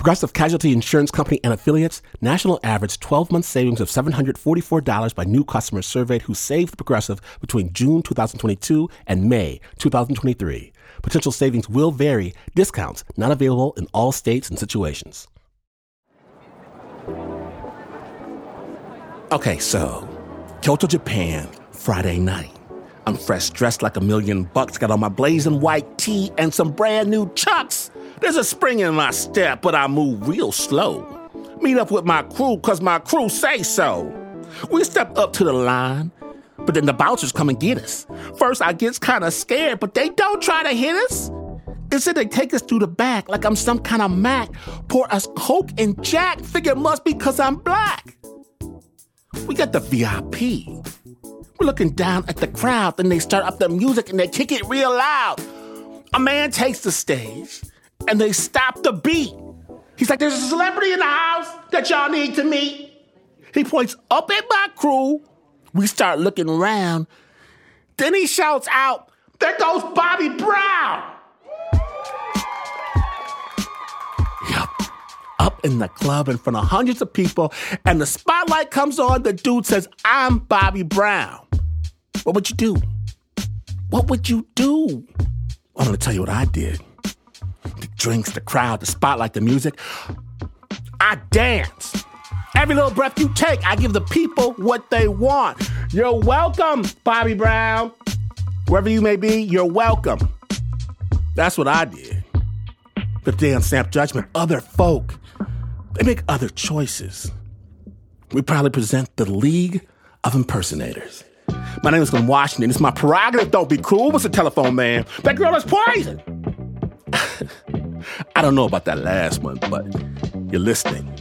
Progressive Casualty Insurance Company and affiliates national average 12 month savings of $744 by new customers surveyed who saved Progressive between June 2022 and May 2023. Potential savings will vary, discounts not available in all states and situations. Okay, so Kyoto, Japan, Friday night. I'm fresh dressed like a million bucks, got on my blazing white tee and some brand new chucks. There's a spring in my step, but I move real slow. Meet up with my crew, cause my crew say so. We step up to the line, but then the bouncers come and get us. First, I gets kinda scared, but they don't try to hit us. Instead, they take us through the back like I'm some kind of Mac, pour us Coke and Jack, figure must be cause I'm black. We got the VIP. We're looking down at the crowd, then they start up the music and they kick it real loud. A man takes the stage and they stop the beat. He's like, There's a celebrity in the house that y'all need to meet. He points up at my crew. We start looking around. Then he shouts out, There goes Bobby Brown. Yup. Up in the club in front of hundreds of people, and the spotlight comes on. The dude says, I'm Bobby Brown. What would you do? What would you do? I'm gonna tell you what I did drinks, the crowd, the spotlight, the music. I dance. Every little breath you take, I give the people what they want. You're welcome, Bobby Brown. Wherever you may be, you're welcome. That's what I did. But today on Snap Judgment, other folk, they make other choices. We proudly present the League of Impersonators. My name is Glenn Washington. It's my prerogative. Don't be. What's a telephone man? That girl is poison. I don't know about that last one, but you're listening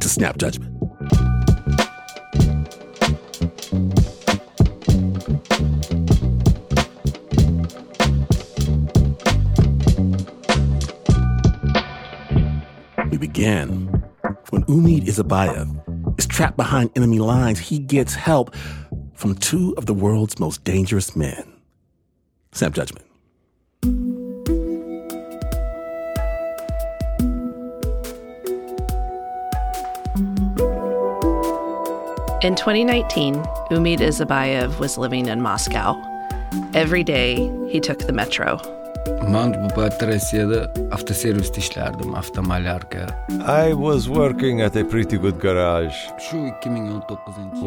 to Snap Judgment. We begin when Umid Isabayev is trapped behind enemy lines. He gets help from two of the world's most dangerous men. Snap Judgment. In 2019, Umid Isabayev was living in Moscow. Every day, he took the metro. Man bu paytda Rossiyada avtoservisda ishlardim, avtomalyarka. I was working at a pretty good garage.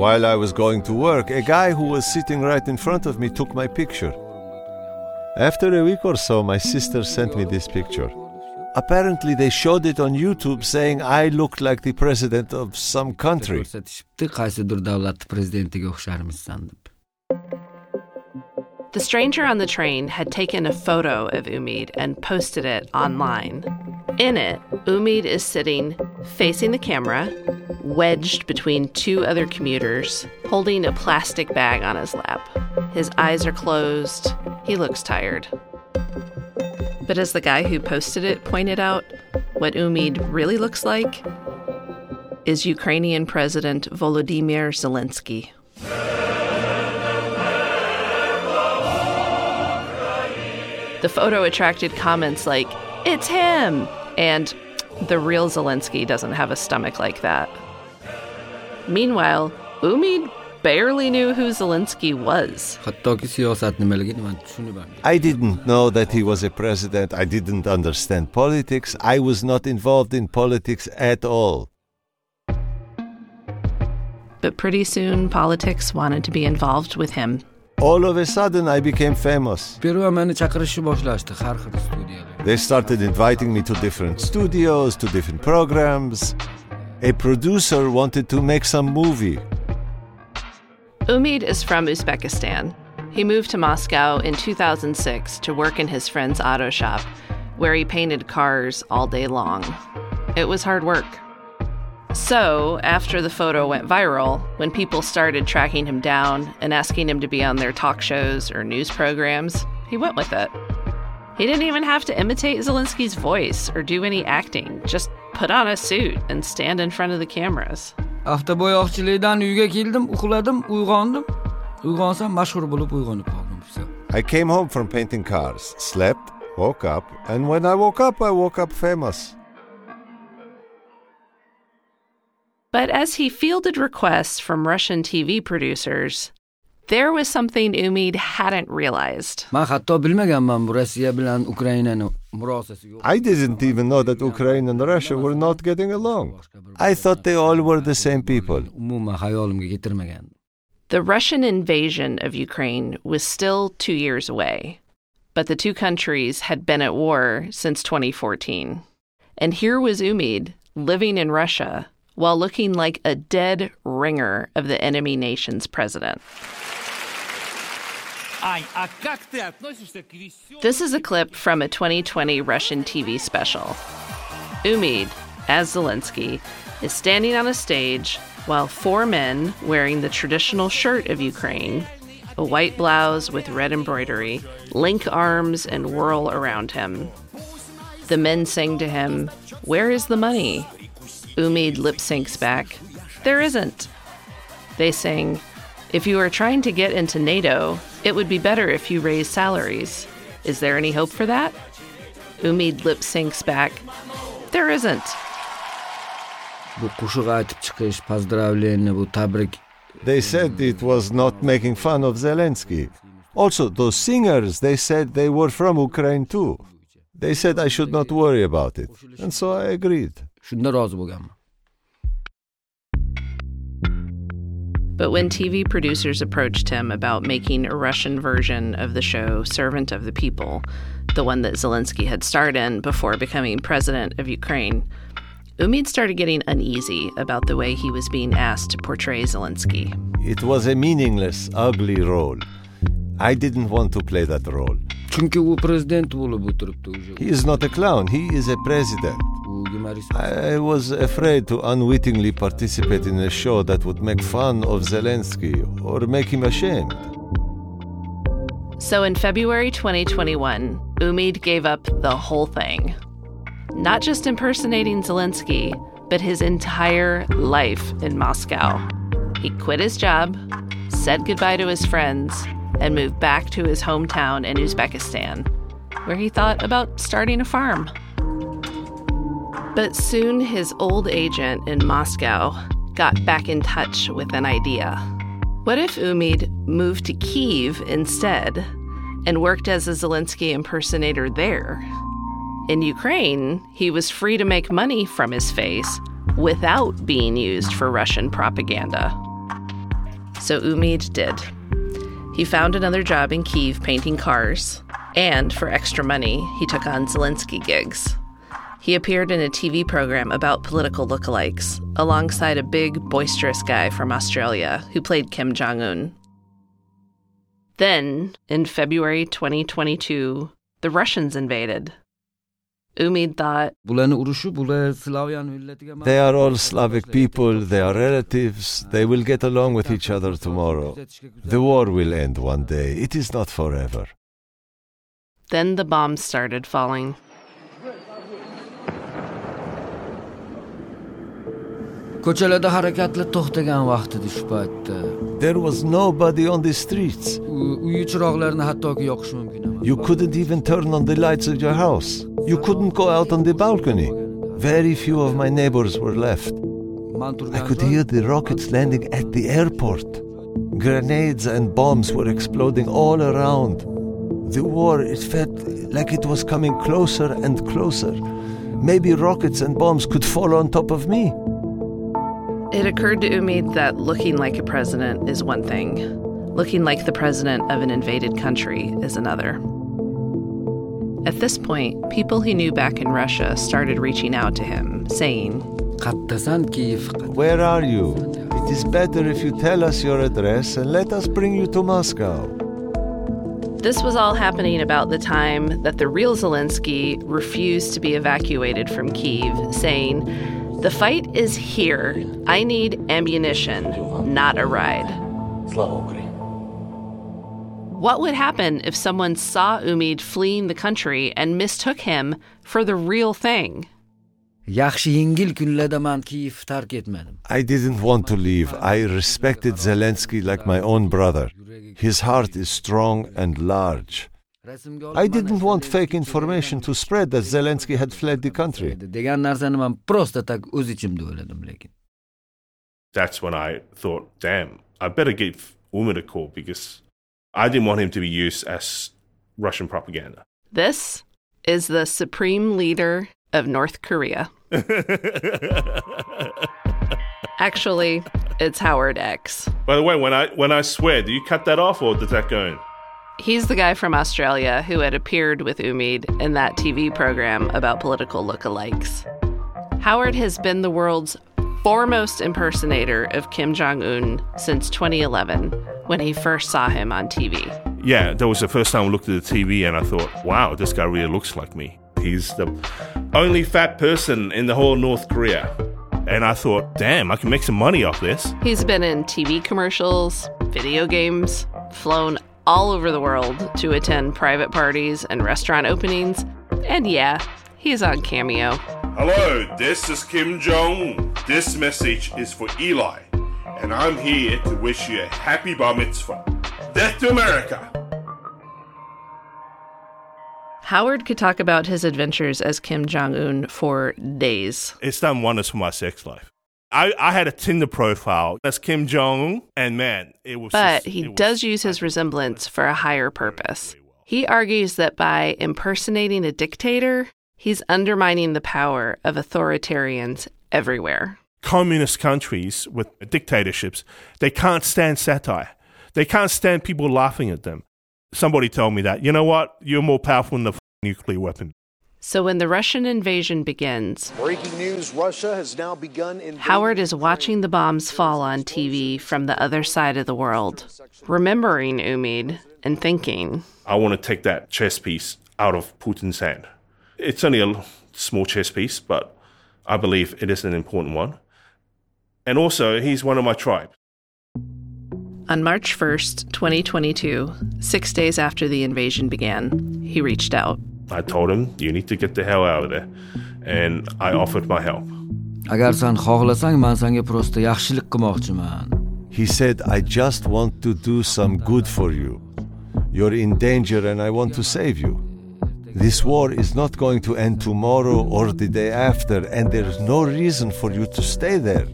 While I was going to work, a guy who was sitting right in front of me took my picture. After a week or so, my sister sent me this picture. Apparently, they showed it on YouTube saying I looked like the president of some country. The stranger on the train had taken a photo of Umid and posted it online. In it, Umid is sitting facing the camera, wedged between two other commuters, holding a plastic bag on his lap. His eyes are closed. He looks tired. But as the guy who posted it pointed out, what Umid really looks like is Ukrainian President Volodymyr Zelensky. The photo attracted comments like, It's him! And the real Zelensky doesn't have a stomach like that. Meanwhile, Umid barely knew who Zelensky was. Hattoki siyosat nimaligini man tushunib ham. I didn't know that he was a president. I didn't understand politics. I was not involved in politics at all. But pretty soon, politics wanted to be involved with him. All of a sudden, I became famous. Perva meni chaqirishni boshlashdi har xil studiyalarga. They started inviting me to different studios, to different programs. A producer wanted to make some movie. Umid is from Uzbekistan. He moved to Moscow in 2006 to work in his friend's auto shop, where he painted cars all day long. It was hard work. So, after the photo went viral, when people started tracking him down and asking him to be on their talk shows or news programs, he went with it. He didn't even have to imitate Zelensky's voice or do any acting, just put on a suit and stand in front of the cameras. Avtoboyoqchilikdan uyga keldim uxladim uyg'ondim uyg'onsam mashhur bo'lib uyg'onib qoldim I came home from painting cars, slept, woke up, and when I woke up, I woke up famous. But as he fielded requests from Russian TV producers, there was something Umid hadn't realized. man hatto bilmaganman bu rossiya bilan ukrainani murosasi yo'q I didn't even know that Ukraine and Russia were not getting along. I thought they all were the same people. umuman xayolimga keltirmagandim The Russian invasion of Ukraine was still two years away, but the two countries had been at war since 2014. And here was Umid living in Russia while looking like a dead ringer of the enemy nation's president. This is a clip from a 2020 Russian TV special. Umid, as Zelensky, is standing on a stage while four men wearing the traditional shirt of Ukraine, a white blouse with red embroidery, link arms and whirl around him. The men sing to him, Where is the money? Umid lip syncs back, There isn't. They sing, If you are trying to get into NATO, it would be better if you raise salaries. Is there any hope for that? Umid lip syncs back. There isn't. They said it was not making fun of Zelensky. Also, those singers, they said they were from Ukraine too. They said I should not worry about it. And so I agreed. But when TV producers approached him about making a Russian version of the show Servant of the People, the one that Zelensky had starred in before becoming president of Ukraine, Umid started getting uneasy about the way he was being asked to portray Zelensky. It was a meaningless, ugly role. I didn't want to play that role. He is not a clown, he is a president u yumorist I was afraid to unwittingly participate in a show that would make fun of Zelensky or make him ashamed. So in February 2021, Umid gave up the whole thing. Not just impersonating Zelensky, but his entire life in Moscow. He quit his job, said goodbye to his friends, and moved back to his hometown in Uzbekistan, where he thought about starting a farm. But soon his old agent in Moscow got back in touch with an idea. What if Umid moved to Kiev instead and worked as a Zelensky impersonator there? In Ukraine, he was free to make money from his face without being used for Russian propaganda. So Umid did. He found another job in Kiev painting cars, and for extra money, he took on Zelensky gigs. He appeared in a TV program about political lookalikes alongside a big, boisterous guy from Australia who played Kim Jong un. Then, in February 2022, the Russians invaded. Umid thought, bularni urushi bular slavyan millatiga They are all Slavic people, they are relatives, they will get along with each other tomorrow. The war will end one day, it is not forever. then the bombs started falling. Ko'chalarda harakatlar to'xtagan shu paytda There was nobody on the streets. Uy chiroqlarini hattoki yoqish mumkin emas You couldn't even turn on the lights of your house. You couldn't go out on the balcony. Very few of my neighbors were left. I could hear the rockets landing at the airport. Grenades and bombs were exploding all around. The war, it felt like it was coming closer and closer. Maybe rockets and bombs could fall on top of me. It occurred to Umid that looking like a president is one thing, looking like the president of an invaded country is another. At this point, people he knew back in Russia started reaching out to him, saying, Where are you? It is better if you tell us your address and let us bring you to Moscow. This was all happening about the time that the real Zelensky refused to be evacuated from Kiev, saying, The fight is here. I need ammunition, not a ride. What would happen if someone saw Umid fleeing the country and mistook him for the real thing? yaxshi yengil kunlarda man Kiev tark etmadim. I didn't want to leave. I respected Zelensky like my own brother. His heart is strong and large. I didn't want fake information to spread that Zelensky had fled the country. degan narsani man prosta tak o'z ichimda o'yladim lekin. That's when I thought, damn, I better give Umid a call because I didn't want him to be used as Russian propaganda. This is the supreme leader of North Korea. Actually, it's Howard X. By the way, when I when I swear, do you cut that off or does that go in? He's the guy from Australia who had appeared with Umid in that TV program about political lookalikes. Howard has been the world's foremost impersonator of Kim Jong un since 2011 when he first saw him on TV. Yeah, that was the first time I looked at the TV and I thought, wow, this guy really looks like me. He's the only fat person in the whole North Korea. And I thought, damn, I can make some money off this. He's been in TV commercials, video games, flown all over the world to attend private parties and restaurant openings. And yeah, he's on Cameo. Hello, this is Kim Jong. This message is for Eli, and I'm here to wish you a happy bar mitzvah. Death to America! Howard could talk about his adventures as Kim Jong un for days. It's done wonders for my sex life. I, I had a Tinder profile as Kim Jong Un, and man, it was. But just- he does use his resemblance for a higher purpose. He argues that by impersonating a dictator, he's undermining the power of authoritarians everywhere. communist countries with dictatorships, they can't stand satire. They can't stand people laughing at them. Somebody told me that. You know what? You're more powerful than the f- nuclear weapon. So when the Russian invasion begins, Breaking news Russia has now begun invading Howard is watching the bombs fall on TV from the other side of the world, remembering Umid and thinking, I want to take that chess piece out of Putin's hand. It's only a small chess piece, but I believe it is an important one. And also, he's one of my tribe. On March 1st, 2022, six days after the invasion began, he reached out. I told him, you need to get the hell out of there. And I offered my help. Agar sen xohlasang, man senga prosta yaxshilik qilmoqchiman. He said, I just want to do some good for you. You're in danger and I want to save you. This war is not going to end tomorrow or the day after, and there's no reason for you to stay there.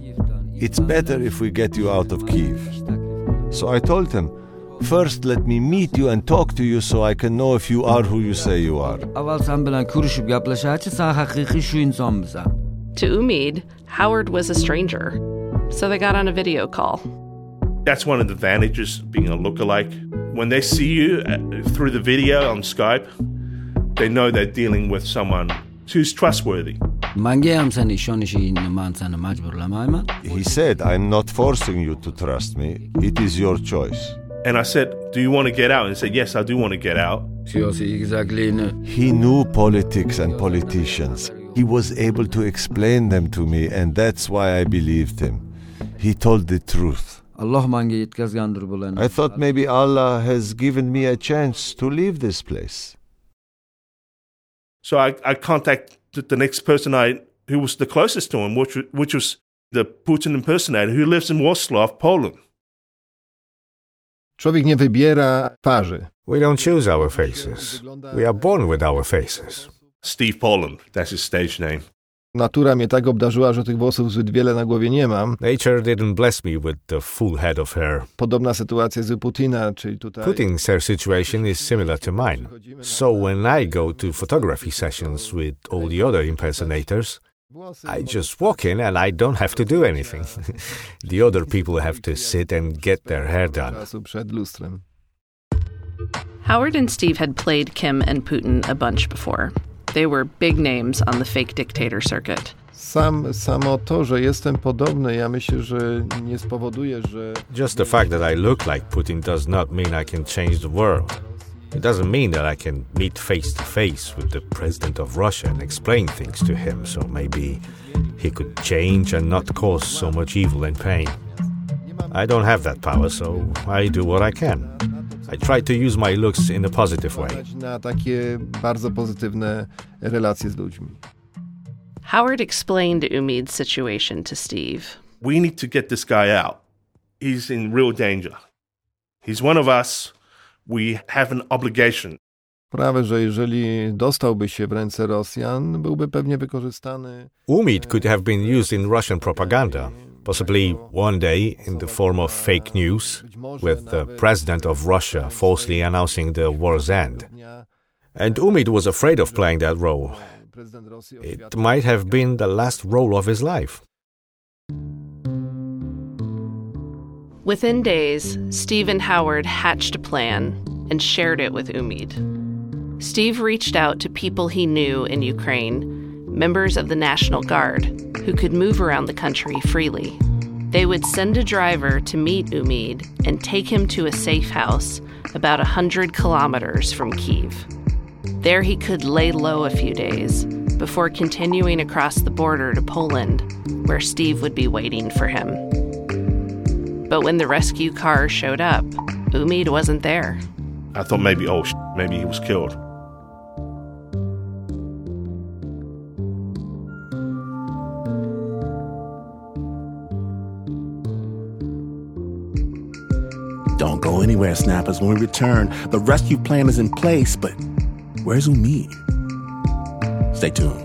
It's better if we get you out of Kiev. So I told him, First, let me meet you and talk to you so I can know if you are who you say you are. Avval sen bilan ko'rishib gaplashaychi, sen haqiqiy shu insonmisan. To Umid, Howard was a stranger, so they got on a video call. That's one of the advantages of being a lookalike. When they see you uh, through the video on Skype, they know they're dealing with someone who's trustworthy. Manga ham seni ishonishingni man seni majburlamayman. He said, I'm not forcing you to trust me. It is your choice. And I said, Do you want to get out? And he said, Yes, I do want to get out. Oh, he knew politics and politicians. He was able to explain them to me, and that's why I believed him. He told the truth. Alloh menga yetkazgandir bularni. I thought maybe Allah has given me a chance to leave this place. So I, I contacted the next person I who was the closest to him, which, which was the Putin impersonator who lives in Warsaw, Poland. Człowiek nie wybiera twarzy. We don't choose our faces. We are born with our faces. Steve Poland, that's his stage name. Natura mnie tak obdarzyła, że tych włosów zbyt wiele na głowie nie mam. Nature didn't bless me with the full head of hair. Podobna sytuacja z Putina, czyli tutaj... Putin's hair situation is similar to mine. So when I go to photography sessions with all the other impersonators, I just walk in and I don't have to do anything. the other people have to sit and get their hair done. czasu przed lustrem. Howard and Steve had played Kim and Putin a bunch before. They were big names on the fake dictator circuit. Sam, samo to, że jestem podobny, ja myślę, że nie spowoduje, że Just the fact that I look like Putin does not mean I can change the world. It doesn't mean that I can meet face to face with the president of Russia and explain things to him, so maybe he could change and not cause so much evil and pain. I don't have that power, so I do what I can. I try to use my looks in a positive way. Na takie bardzo pozytywne relacje z ludźmi. Howard explained Umid's situation to Steve. We need to get this guy out. He's in real danger. He's one of us. We have an obligation. Sprawę, że jeżeli dostałby się w ręce Rosjan, byłby pewnie wykorzystany. Umid could have been used in Russian propaganda, possibly one day in the form of fake news, with the president of Russia falsely announcing the war's end. And Umid was afraid of playing that role. It might have been the last role of his life. Within days, Steve and Howard hatched a plan and shared it with Umid. Steve reached out to people he knew in Ukraine, members of the National Guard, who could move around the country freely. They would send a driver to meet Umid and take him to a safe house about a 100 kilometers from Kiev. There he could lay low a few days before continuing across the border to Poland, where Steve would be waiting for him. But when the rescue car showed up, Umid wasn't there. I thought maybe, oh, sh- maybe he was killed. Don't go anywhere, snappers. When we return, the rescue plan is in place, but where's Umid? Stay tuned.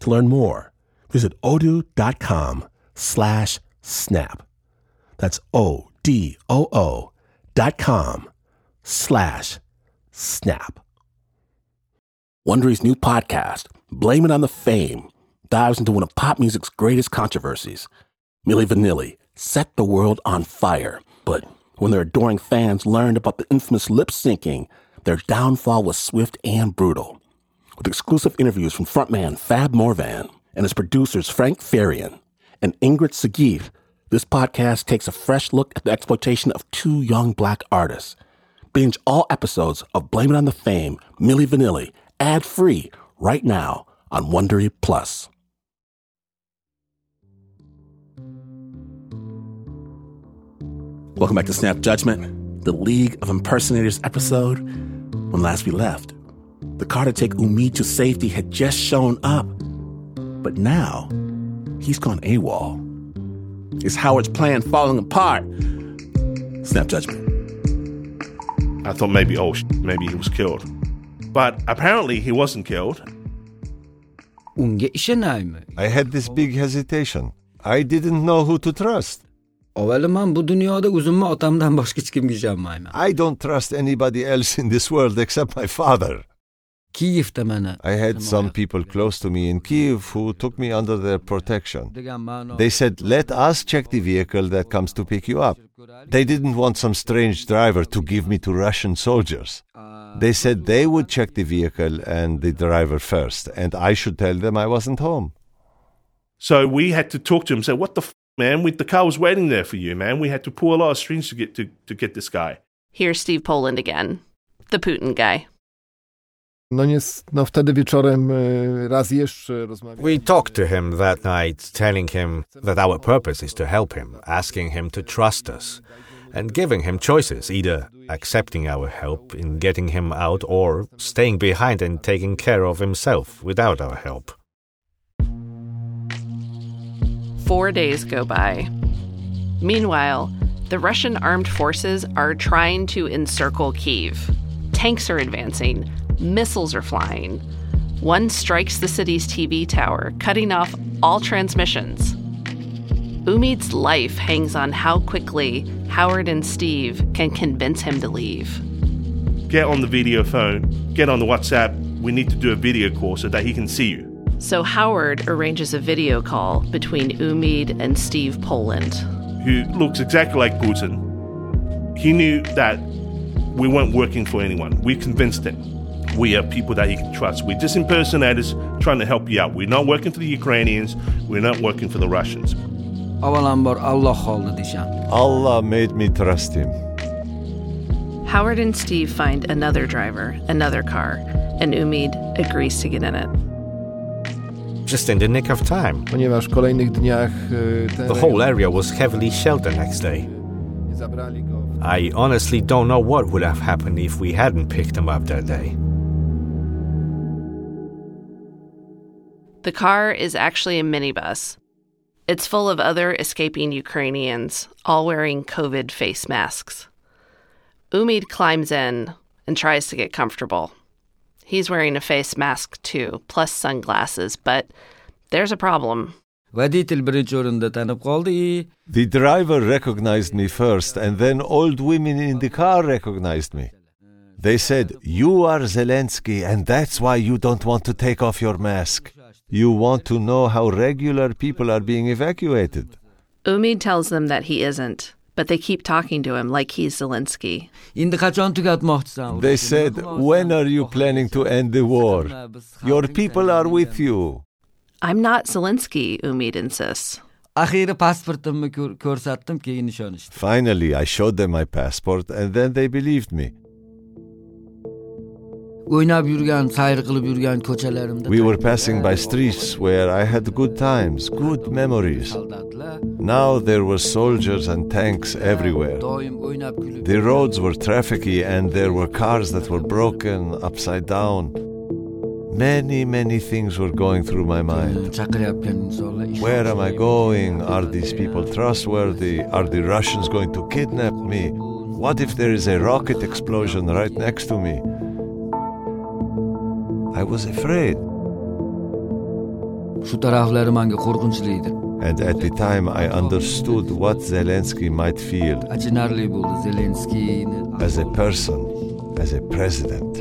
To learn more, visit odoo.com slash snap. That's O-D-O-O dot com slash snap. Wondery's new podcast, Blame It on the Fame, dives into one of pop music's greatest controversies. Milli Vanilli set the world on fire, but when their adoring fans learned about the infamous lip syncing, their downfall was swift and brutal. With exclusive interviews from frontman Fab Morvan and his producers Frank Farian and Ingrid Segieth, this podcast takes a fresh look at the exploitation of two young black artists. Binge all episodes of Blame It on the Fame, Milli Vanilli, ad-free right now on Wondery Plus. Welcome back to Snap Judgment, the League of Impersonators episode. When last we left, the car to take Umid to safety had just shown up. But now, he's gone AWOL. Is Howard's plan falling apart? Snap Judgment. I thought maybe, oh, sh- maybe he was killed. But apparently he wasn't killed. I had this big hesitation. I didn't know who to trust. avvalo man bu dunyoda o'zimni otamdan boshqa hech kimga ishonmayman I don't trust anybody else in this world except my father. Kiyevda mana I had some people close to me in Kiev who took me under their protection. They said, Let us check the vehicle that comes to pick you up. They didn't want some strange driver to give me to Russian soldiers. They said they would check the vehicle and the driver first, and I should tell them I wasn't home. So we had to talk to him, say, what the f- man? We, the car was waiting there for you, man. We had to pull a lot of strings to get to, to get this guy. Here's Steve Poland again, the Putin guy. No, nie, no wtedy wieczorem raz jeszcze rozmawiałem. We talked to him that night, telling him that our purpose is to help him, asking him to trust us, and giving him choices either accepting our help in getting him out or staying behind and taking care of himself without our help. Four days go by. Meanwhile, the Russian armed forces are trying to encircle Kiev. Tanks are advancing, missiles are flying. One strikes the city's TV tower, cutting off all transmissions. Umid's life hangs on how quickly Howard and Steve can convince him to leave. Get on the video phone, get on the WhatsApp. We need to do a video call so that he can see you. So Howard arranges a video call between Umid and Steve Poland. Who looks exactly like Putin. He knew that we weren't working for anyone. We convinced him. We are people that he can trust. We're just impersonators trying to help you out. We're not working for the Ukrainians. We're not working for the Russians. avvalambor Alloh qoldi deysham Allah made me trust him. Howard and Steve find another driver, another car, and Umid agrees to get in it. Just in the nick of time. Ponieważ w kolejnych dniach The whole area was heavily shelled the next day. I honestly don't know what would have happened if we hadn't picked him up that day. The car is actually a minibus. It's full of other escaping Ukrainians, all wearing COVID face masks. Umid climbs in and tries to get comfortable. He's wearing a face mask too, plus sunglasses, but there's a problem. The driver recognized me first, and then old women in the car recognized me. They said, You are Zelensky, and that's why you don't want to take off your mask. You want to know how regular people are being evacuated. Umid tells them that he isn't, but they keep talking to him like he's Zelensky. endi qachon tugatmoqchisan They said, When are you planning to end the war? Your people are with you. I'm not Zelensky, Umid insists. axiyri pasportimni ko'r- ko'rsatdim keyin ishonishdi Finally, I showed them my passport, and then they believed me. O'ynab yurgan sayr qilib yurgan ko'chalarimda We were passing by streets where I had good times, good memories. Now there were soldiers and tanks everywhere. doim o'ynab kulib The roads were trafficy and there were cars that were broken upside down. Many, many things were going through my mind. chaqiryapgan insonlar ishonch Where am I going? Are these people trustworthy? Are the Russians going to kidnap me? What if there is a rocket explosion right next to me? I was afraid. shu taraflari menga qo'rqinchli edi And at the time, I understood what Zelensky might feel achinarli bo'ldi zelenskiyni as a person, as a president.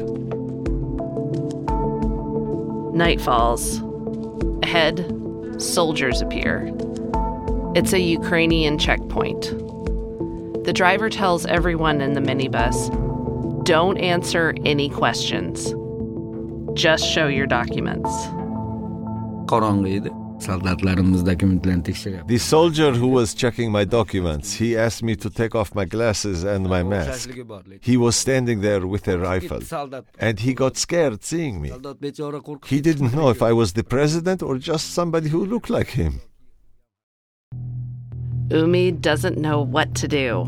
Night falls. Ahead, soldiers appear. It's a Ukrainian checkpoint. The driver tells everyone in the minibus don't answer any questions. Just show your documents. qorong'i edi soldatlarimiz tekshiryapti The soldier who was checking my documents, he asked me to take off my glasses and my mask. O'xsashligi bor lekin He was standing there with a rifle, and he got scared seeing me. soldat bechora qo'rqib He didn't know if I was the president or just somebody who looked like him. Umid doesn't know what to do.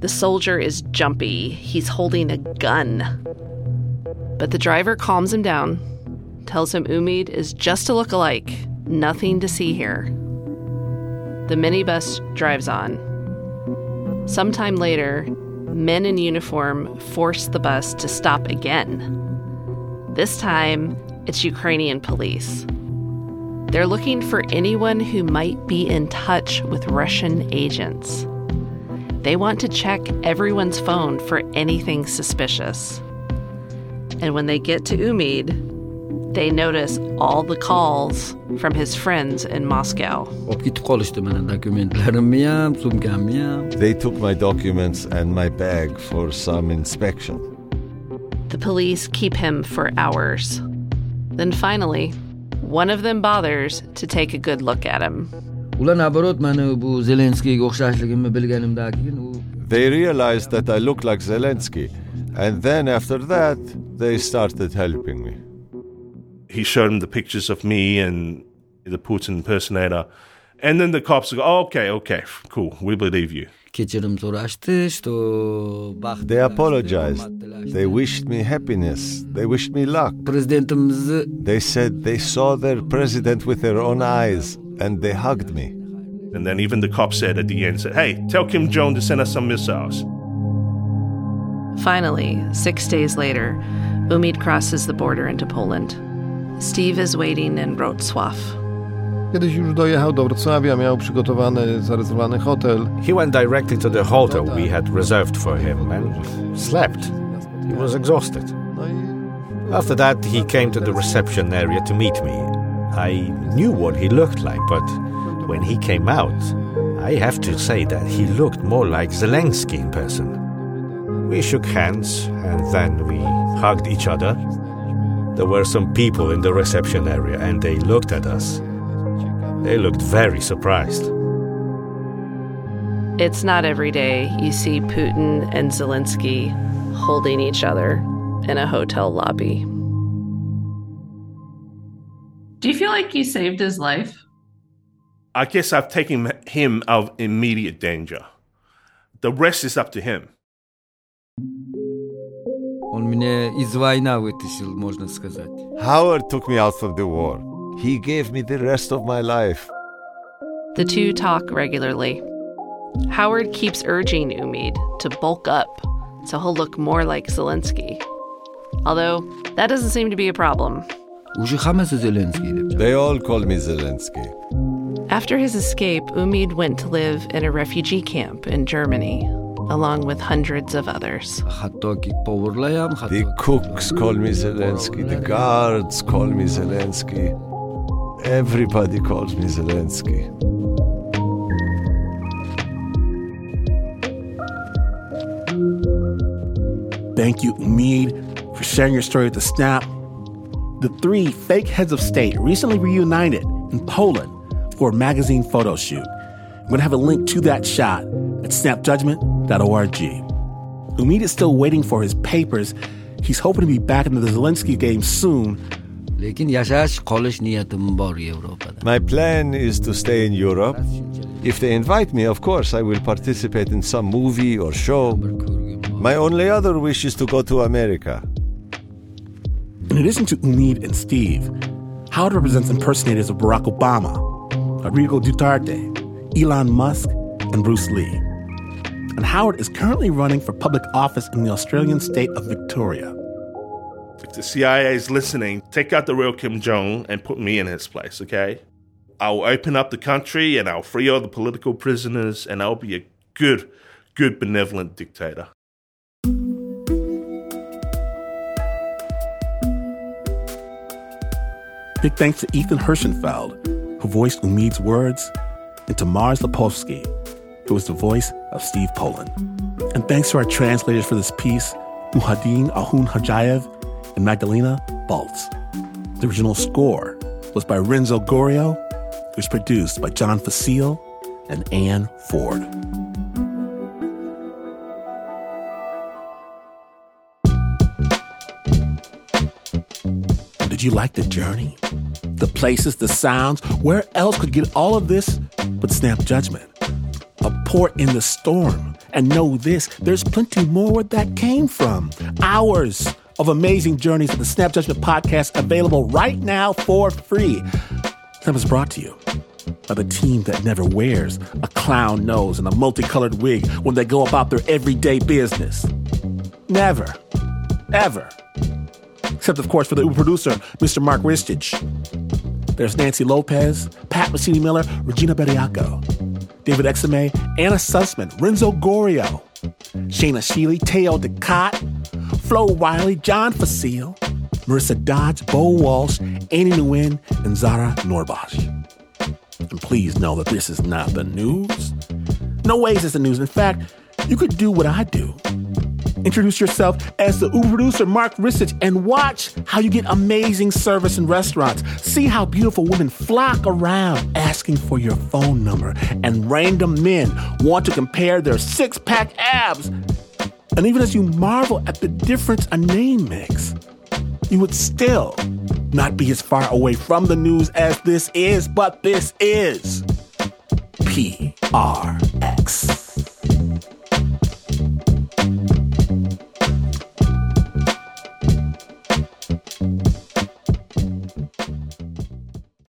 The soldier is jumpy. He's holding a gun. But the driver calms him down, tells him Umid is just a look-alike, nothing to see here. The minibus drives on. Sometime later, men in uniform force the bus to stop again. This time, it's Ukrainian police. They're looking for anyone who might be in touch with Russian agents. They want to check everyone's phone for anything suspicious. And when they get to Umid, they notice all the calls from his friends in Moscow. They took my documents and my bag for some inspection. The police keep him for hours. Then finally, one of them bothers to take a good look at him. They realize that I look like Zelensky, and then after that, they started helping me. He showed them the pictures of me and the Putin impersonator. And then the cops go, oh, okay, okay, cool, we believe you. They apologized. They wished me happiness. They wished me luck. They said they saw their president with their own eyes and they hugged me. And then even the cop said at the end, said, hey, tell Kim Jong to send us some missiles. Finally, six days later, Umid crosses the border into Poland. Steve is waiting in Wrocław. Kiedyś już dojechał do Wrocławia, miał przygotowany, zarezerwowany hotel. He went directly to the hotel we had reserved for him and slept. He was exhausted. After that, he came to the reception area to meet me. I knew what he looked like, but when he came out, I have to say that he looked more like Zelensky in person. We shook hands and then we hugged each other. There were some people in the reception area and they looked at us. They looked very surprised. It's not every day you see Putin and Zelensky holding each other in a hotel lobby. Do you feel like you saved his life? I guess I've taken him out of immediate danger. The rest is up to him. Он меня из войны вытащил, можно сказать. Howard took me out of the war. He gave me the rest of my life. The two talk regularly. Howard keeps urging Umid to bulk up so he'll look more like Zelensky. Although, that doesn't seem to be a problem. Уже хамасы Зеленский деп. They all call me Zelensky. After his escape, Umid went to live in a refugee camp in Germany, along with hundreds of others. The cooks call me Zelensky, the guards call me Zelensky, everybody calls me Zelensky. Thank you, Umid, for sharing your story with the Snap. The three fake heads of state recently reunited in Poland for a magazine photo shoot. I'm going to have a link to that shot at Snap Judgment snapjudgment.org. Umid is still waiting for his papers. He's hoping to be back in the Zelensky game soon. lekin yashash qolish niyatim bor Yevropada. My plan is to stay in Europe. If they invite me, of course, I will participate in some movie or show. My only other wish is to go to America. In addition to Umid and Steve, Howard represents impersonators of Barack Obama, Rodrigo Duterte, Elon Musk, and Bruce Lee. And Howard is currently running for public office in the Australian state of Victoria. If the CIA is listening, take out the real Kim Jong and put me in his place, okay? I'll open up the country and I'll free all the political prisoners and I'll be a good, good, benevolent dictator. Big thanks to Ethan Hirschenfeld, who voiced Umid's words, and to Mars Lepovsky, who was the voice of Steve Poland. And thanks to our translators for this piece, Muhadin Ahun Hajayev and Magdalena Baltz. The original score was by Renzo Gorio. It was produced by John Facile and Ann Ford. Did you like the journey? The places, the sounds? Where else could get all of this but Snap Judgment? A port in the storm. And know this, there's plenty more where that came from. Hours of amazing journeys of the Snap Judgment podcast available right now for free. Snap is brought to you by the team that never wears a clown nose and a multicolored wig when they go about their everyday business. Never, ever. Except, of course, for the Uber producer, Mr. Mark Ristich. There's Nancy Lopez, Pat Mesiti Miller, Regina Bediako, David Exumé, Anna Sussman, Renzo Gorio, Shayna Sheely, Teo DeCott, Flo Wiley, John Facile, Marissa Dodge, Bo Walsh, Annie Nguyen, and Zara Norbosch. And please know that this is not the news. No ways it's the news. In fact, you could do what I do. Introduce yourself as the Uber producer Mark Ristich and watch how you get amazing service in restaurants. See how beautiful women flock around asking for your phone number and random men want to compare their six pack abs. And even as you marvel at the difference a name makes, you would still not be as far away from the news as this is, but this is PRX.